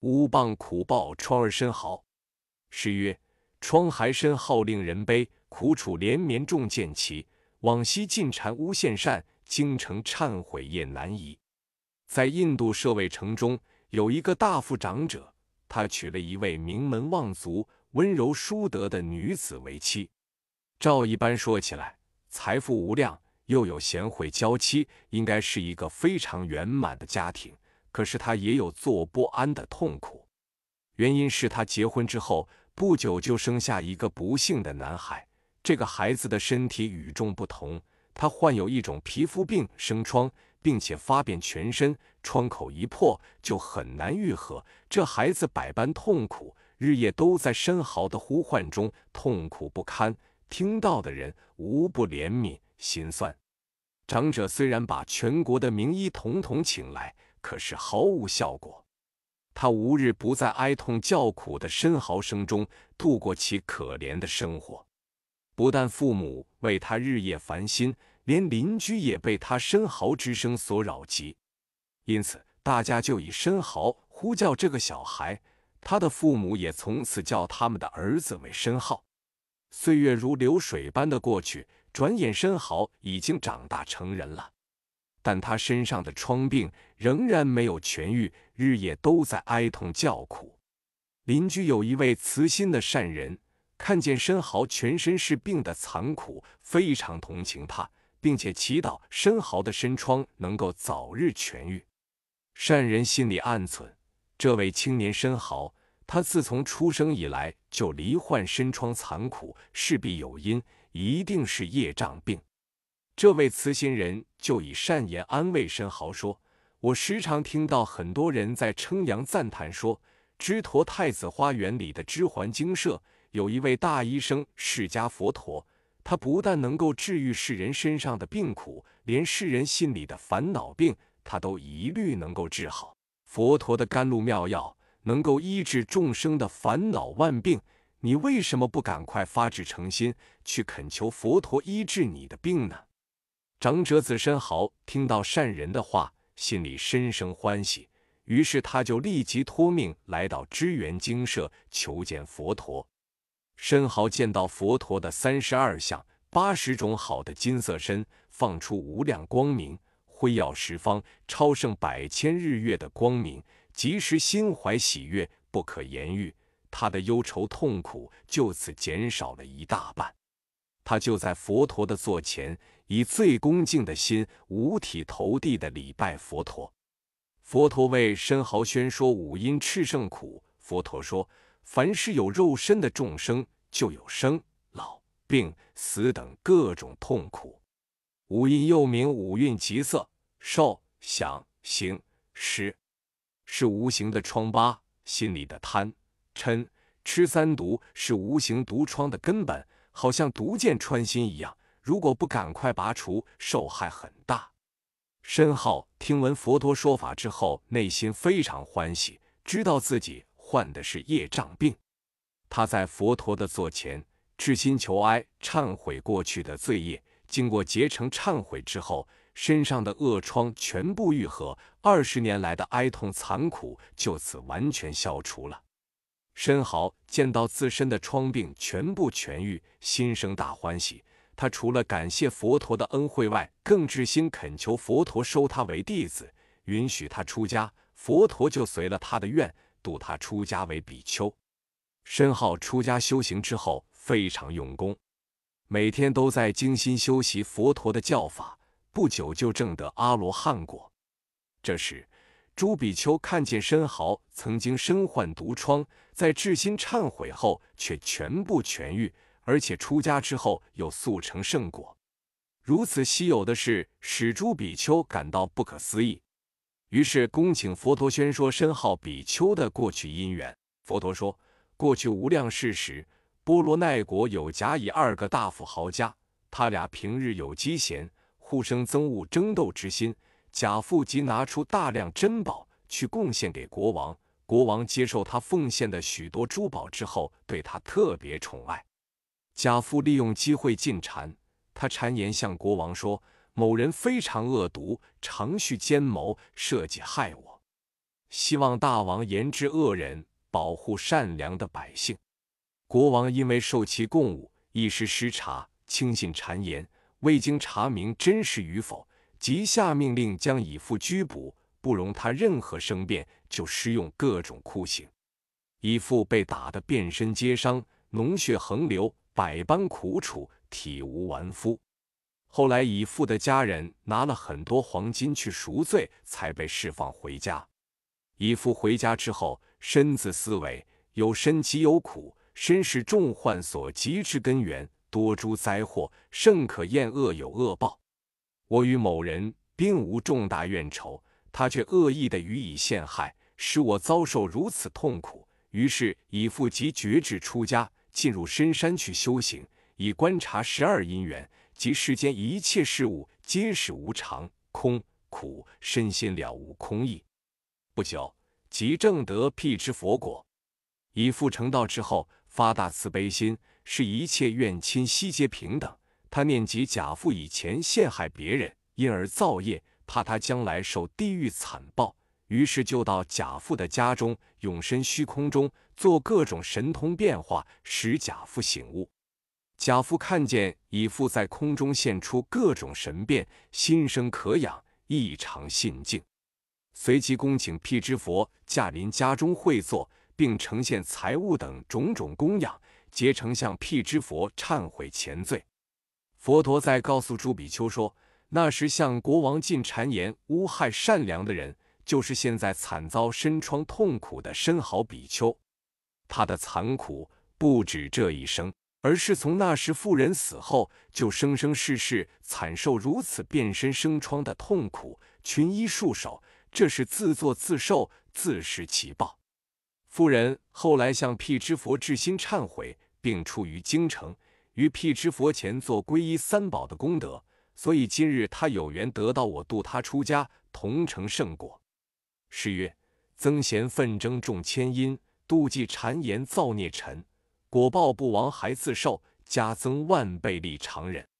乌棒苦报疮儿身豪。诗曰：“疮还身好令人悲，苦楚连绵重见奇。往昔尽禅诬陷善，京城忏悔业难移。”在印度舍卫城中，有一个大富长者，他娶了一位名门望族、温柔淑德的女子为妻。照一般说起来，财富无量，又有贤惠娇妻，应该是一个非常圆满的家庭。可是他也有坐不安的痛苦，原因是他结婚之后不久就生下一个不幸的男孩。这个孩子的身体与众不同，他患有一种皮肤病，生疮，并且发遍全身，疮口一破就很难愈合。这孩子百般痛苦，日夜都在生蚝的呼唤中痛苦不堪。听到的人无不怜悯心酸。长者虽然把全国的名医统统请来，可是毫无效果。他无日不在哀痛叫苦的呻嚎声中度过其可怜的生活。不但父母为他日夜烦心，连邻居也被他呻嚎之声所扰及。因此，大家就以呻嚎呼叫这个小孩。他的父母也从此叫他们的儿子为申浩。岁月如流水般的过去，转眼申豪已经长大成人了，但他身上的疮病仍然没有痊愈，日夜都在哀痛叫苦。邻居有一位慈心的善人，看见申豪全身是病的残酷，非常同情他，并且祈祷申豪的身疮能够早日痊愈。善人心里暗忖：这位青年申豪。他自从出生以来就罹患身疮残苦，势必有因，一定是业障病。这位慈心人就以善言安慰申豪说：“我时常听到很多人在称扬赞叹说，支陀太子花园里的支环精舍有一位大医生释迦佛陀，他不但能够治愈世人身上的病苦，连世人心里的烦恼病，他都一律能够治好。佛陀的甘露妙药。”能够医治众生的烦恼万病，你为什么不赶快发至诚心去恳求佛陀医治你的病呢？长者子申豪听到善人的话，心里深生欢喜，于是他就立即托命来到支援精舍求见佛陀。申豪见到佛陀的三十二相、八十种好的金色身，放出无量光明，辉耀十方，超胜百千日月的光明。即时心怀喜悦，不可言喻，他的忧愁痛苦就此减少了一大半。他就在佛陀的座前，以最恭敬的心，五体投地的礼拜佛陀。佛陀为申豪宣说五阴炽盛苦。佛陀说：凡是有肉身的众生，就有生、老、病、死等各种痛苦。五阴又名五蕴极色、受、想、行、识。是无形的疮疤，心里的贪、嗔、痴三毒是无形毒疮的根本，好像毒箭穿心一样。如果不赶快拔除，受害很大。申浩听闻佛陀说法之后，内心非常欢喜，知道自己患的是业障病。他在佛陀的座前，至心求哀，忏悔过去的罪业。经过结成忏悔之后。身上的恶疮全部愈合，二十年来的哀痛残苦就此完全消除了。申豪见到自身的疮病全部痊愈，心生大欢喜。他除了感谢佛陀的恩惠外，更至心恳求佛陀收他为弟子，允许他出家。佛陀就随了他的愿，度他出家为比丘。申浩出家修行之后，非常用功，每天都在精心修习佛陀的教法。不久就证得阿罗汉果。这时，朱比丘看见申豪曾经身患毒疮，在至心忏悔后却全部痊愈，而且出家之后又速成圣果。如此稀有的事，使朱比丘感到不可思议。于是恭请佛陀宣说申浩比丘的过去因缘。佛陀说：过去无量世时，波罗奈国有甲乙二个大富豪家，他俩平日有积闲。互生憎恶争斗之心，贾父即拿出大量珍宝去贡献给国王。国王接受他奉献的许多珠宝之后，对他特别宠爱。贾父利用机会进谗，他谗言向国王说：“某人非常恶毒，常蓄奸谋，设计害我。”希望大王严治恶人，保护善良的百姓。国王因为受其供物，一时失察，轻信谗言，未经查明真实与否，即下命令将以父拘捕，不容他任何生辩，就施用各种酷刑。以父被打得遍身皆伤，脓血横流，百般苦楚，体无完肤。后来以父的家人拿了很多黄金去赎罪，才被释放回家。以父回家之后，身子思维有身疾有苦，身是重患所及之根源，多诸灾祸，甚可厌恶有恶报。我与某人并无重大怨仇，他却恶意的予以陷害，使我遭受如此痛苦。于是以父即决志出家，进入深山去修行，以观察十二因缘。即世间一切事物皆是无常、空、苦，身心了无空义。不久，即正得辟支佛果。以父成道之后，发大慈悲心，使一切怨亲悉皆平等。他念及贾父以前陷害别人，因而造业，怕他将来受地狱惨报，于是就到贾父的家中，永身虚空中，做各种神通变化，使贾父醒悟。贾父看见以父在空中现出各种神变，心生可仰，异常信敬，随即恭请辟支佛驾临家中会坐，并呈现财物等种种供养，皆呈向辟支佛忏悔前罪。佛陀在告诉朱比丘说：“那时向国王进谗言，诬害善良的人，就是现在惨遭身疮痛苦的深好比丘。他的残苦不止这一生。”而是从那时妇人死后，就生生世世惨受如此变身生疮的痛苦，群医束手，这是自作自受，自食其报。妇人后来向辟支佛至心忏悔，并出于京城，于辟支佛前做皈依三宝的功德，所以今日他有缘得到我度他出家，同成圣果。是曰：曾贤奋争众千因，妒忌谗言造孽尘。果报不亡，还自受，加增万倍利常人。